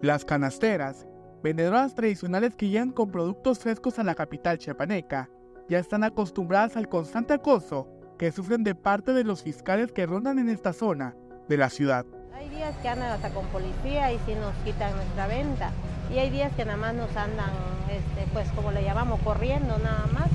Las canasteras, vendedoras tradicionales que llegan con productos frescos a la capital chiapaneca, ya están acostumbradas al constante acoso que sufren de parte de los fiscales que rondan en esta zona de la ciudad. Hay días que andan hasta con policía y si nos quitan nuestra venta. Y hay días que nada más nos andan, este, pues como le llamamos, corriendo nada más.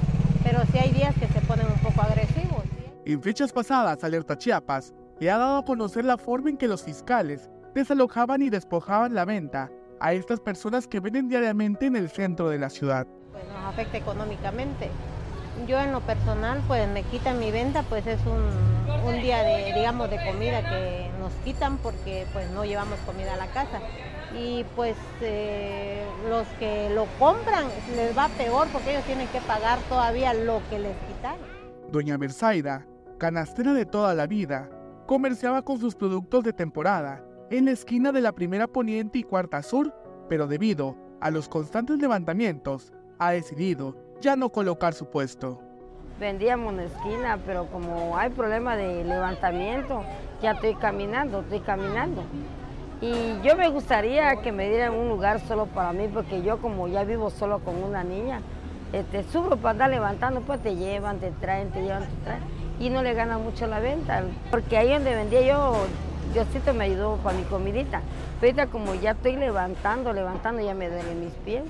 Pero sí hay días que se ponen un poco agresivos. En fechas pasadas, Alerta Chiapas le ha dado a conocer la forma en que los fiscales desalojaban y despojaban la venta a estas personas que venden diariamente en el centro de la ciudad. Pues nos afecta económicamente. Yo en lo personal, pues me quitan mi venta, pues es un, un día de, digamos, de comida que nos quitan porque pues no llevamos comida a la casa. Y pues eh, los que lo compran les va peor porque ellos tienen que pagar todavía lo que les quitaron. Doña Merzaida, canastera de toda la vida, comerciaba con sus productos de temporada en la esquina de la primera poniente y cuarta sur, pero debido a los constantes levantamientos, ha decidido ya no colocar su puesto. Vendíamos en esquina, pero como hay problema de levantamiento, ya estoy caminando, estoy caminando. Y yo me gustaría que me dieran un lugar solo para mí, porque yo como ya vivo solo con una niña, este, sufro para andar levantando, pues te llevan, te traen, te llevan, te traen. Y no le gana mucho la venta, porque ahí donde vendía yo, Diosito me ayudó para mi comidita. Pero ahorita como ya estoy levantando, levantando, ya me duelen mis pies.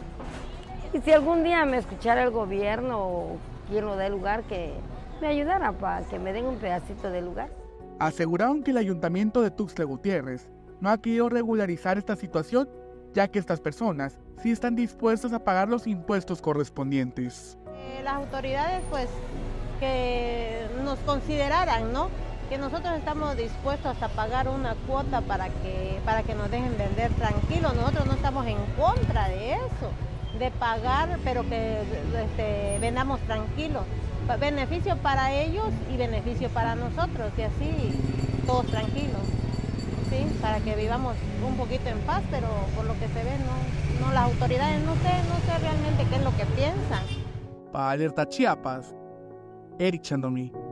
Y si algún día me escuchara el gobierno o quien lo dé lugar, que me ayudara para que me den un pedacito de lugar. Aseguraron que el ayuntamiento de Tuxtla Gutiérrez no ha querido regularizar esta situación, ya que estas personas sí están dispuestas a pagar los impuestos correspondientes. Eh, las autoridades pues que nos consideraran, ¿no? Que nosotros estamos dispuestos a pagar una cuota para que, para que nos dejen vender tranquilos. Nosotros no estamos en contra de eso, de pagar, pero que este, vendamos tranquilos. Beneficio para ellos y beneficio para nosotros, y así todos tranquilos. ¿sí? Para que vivamos un poquito en paz, pero por lo que se ve, no, no las autoridades no sé, no sé realmente qué es lo que piensan. Para Alerta Chiapas, Eric Chandomí.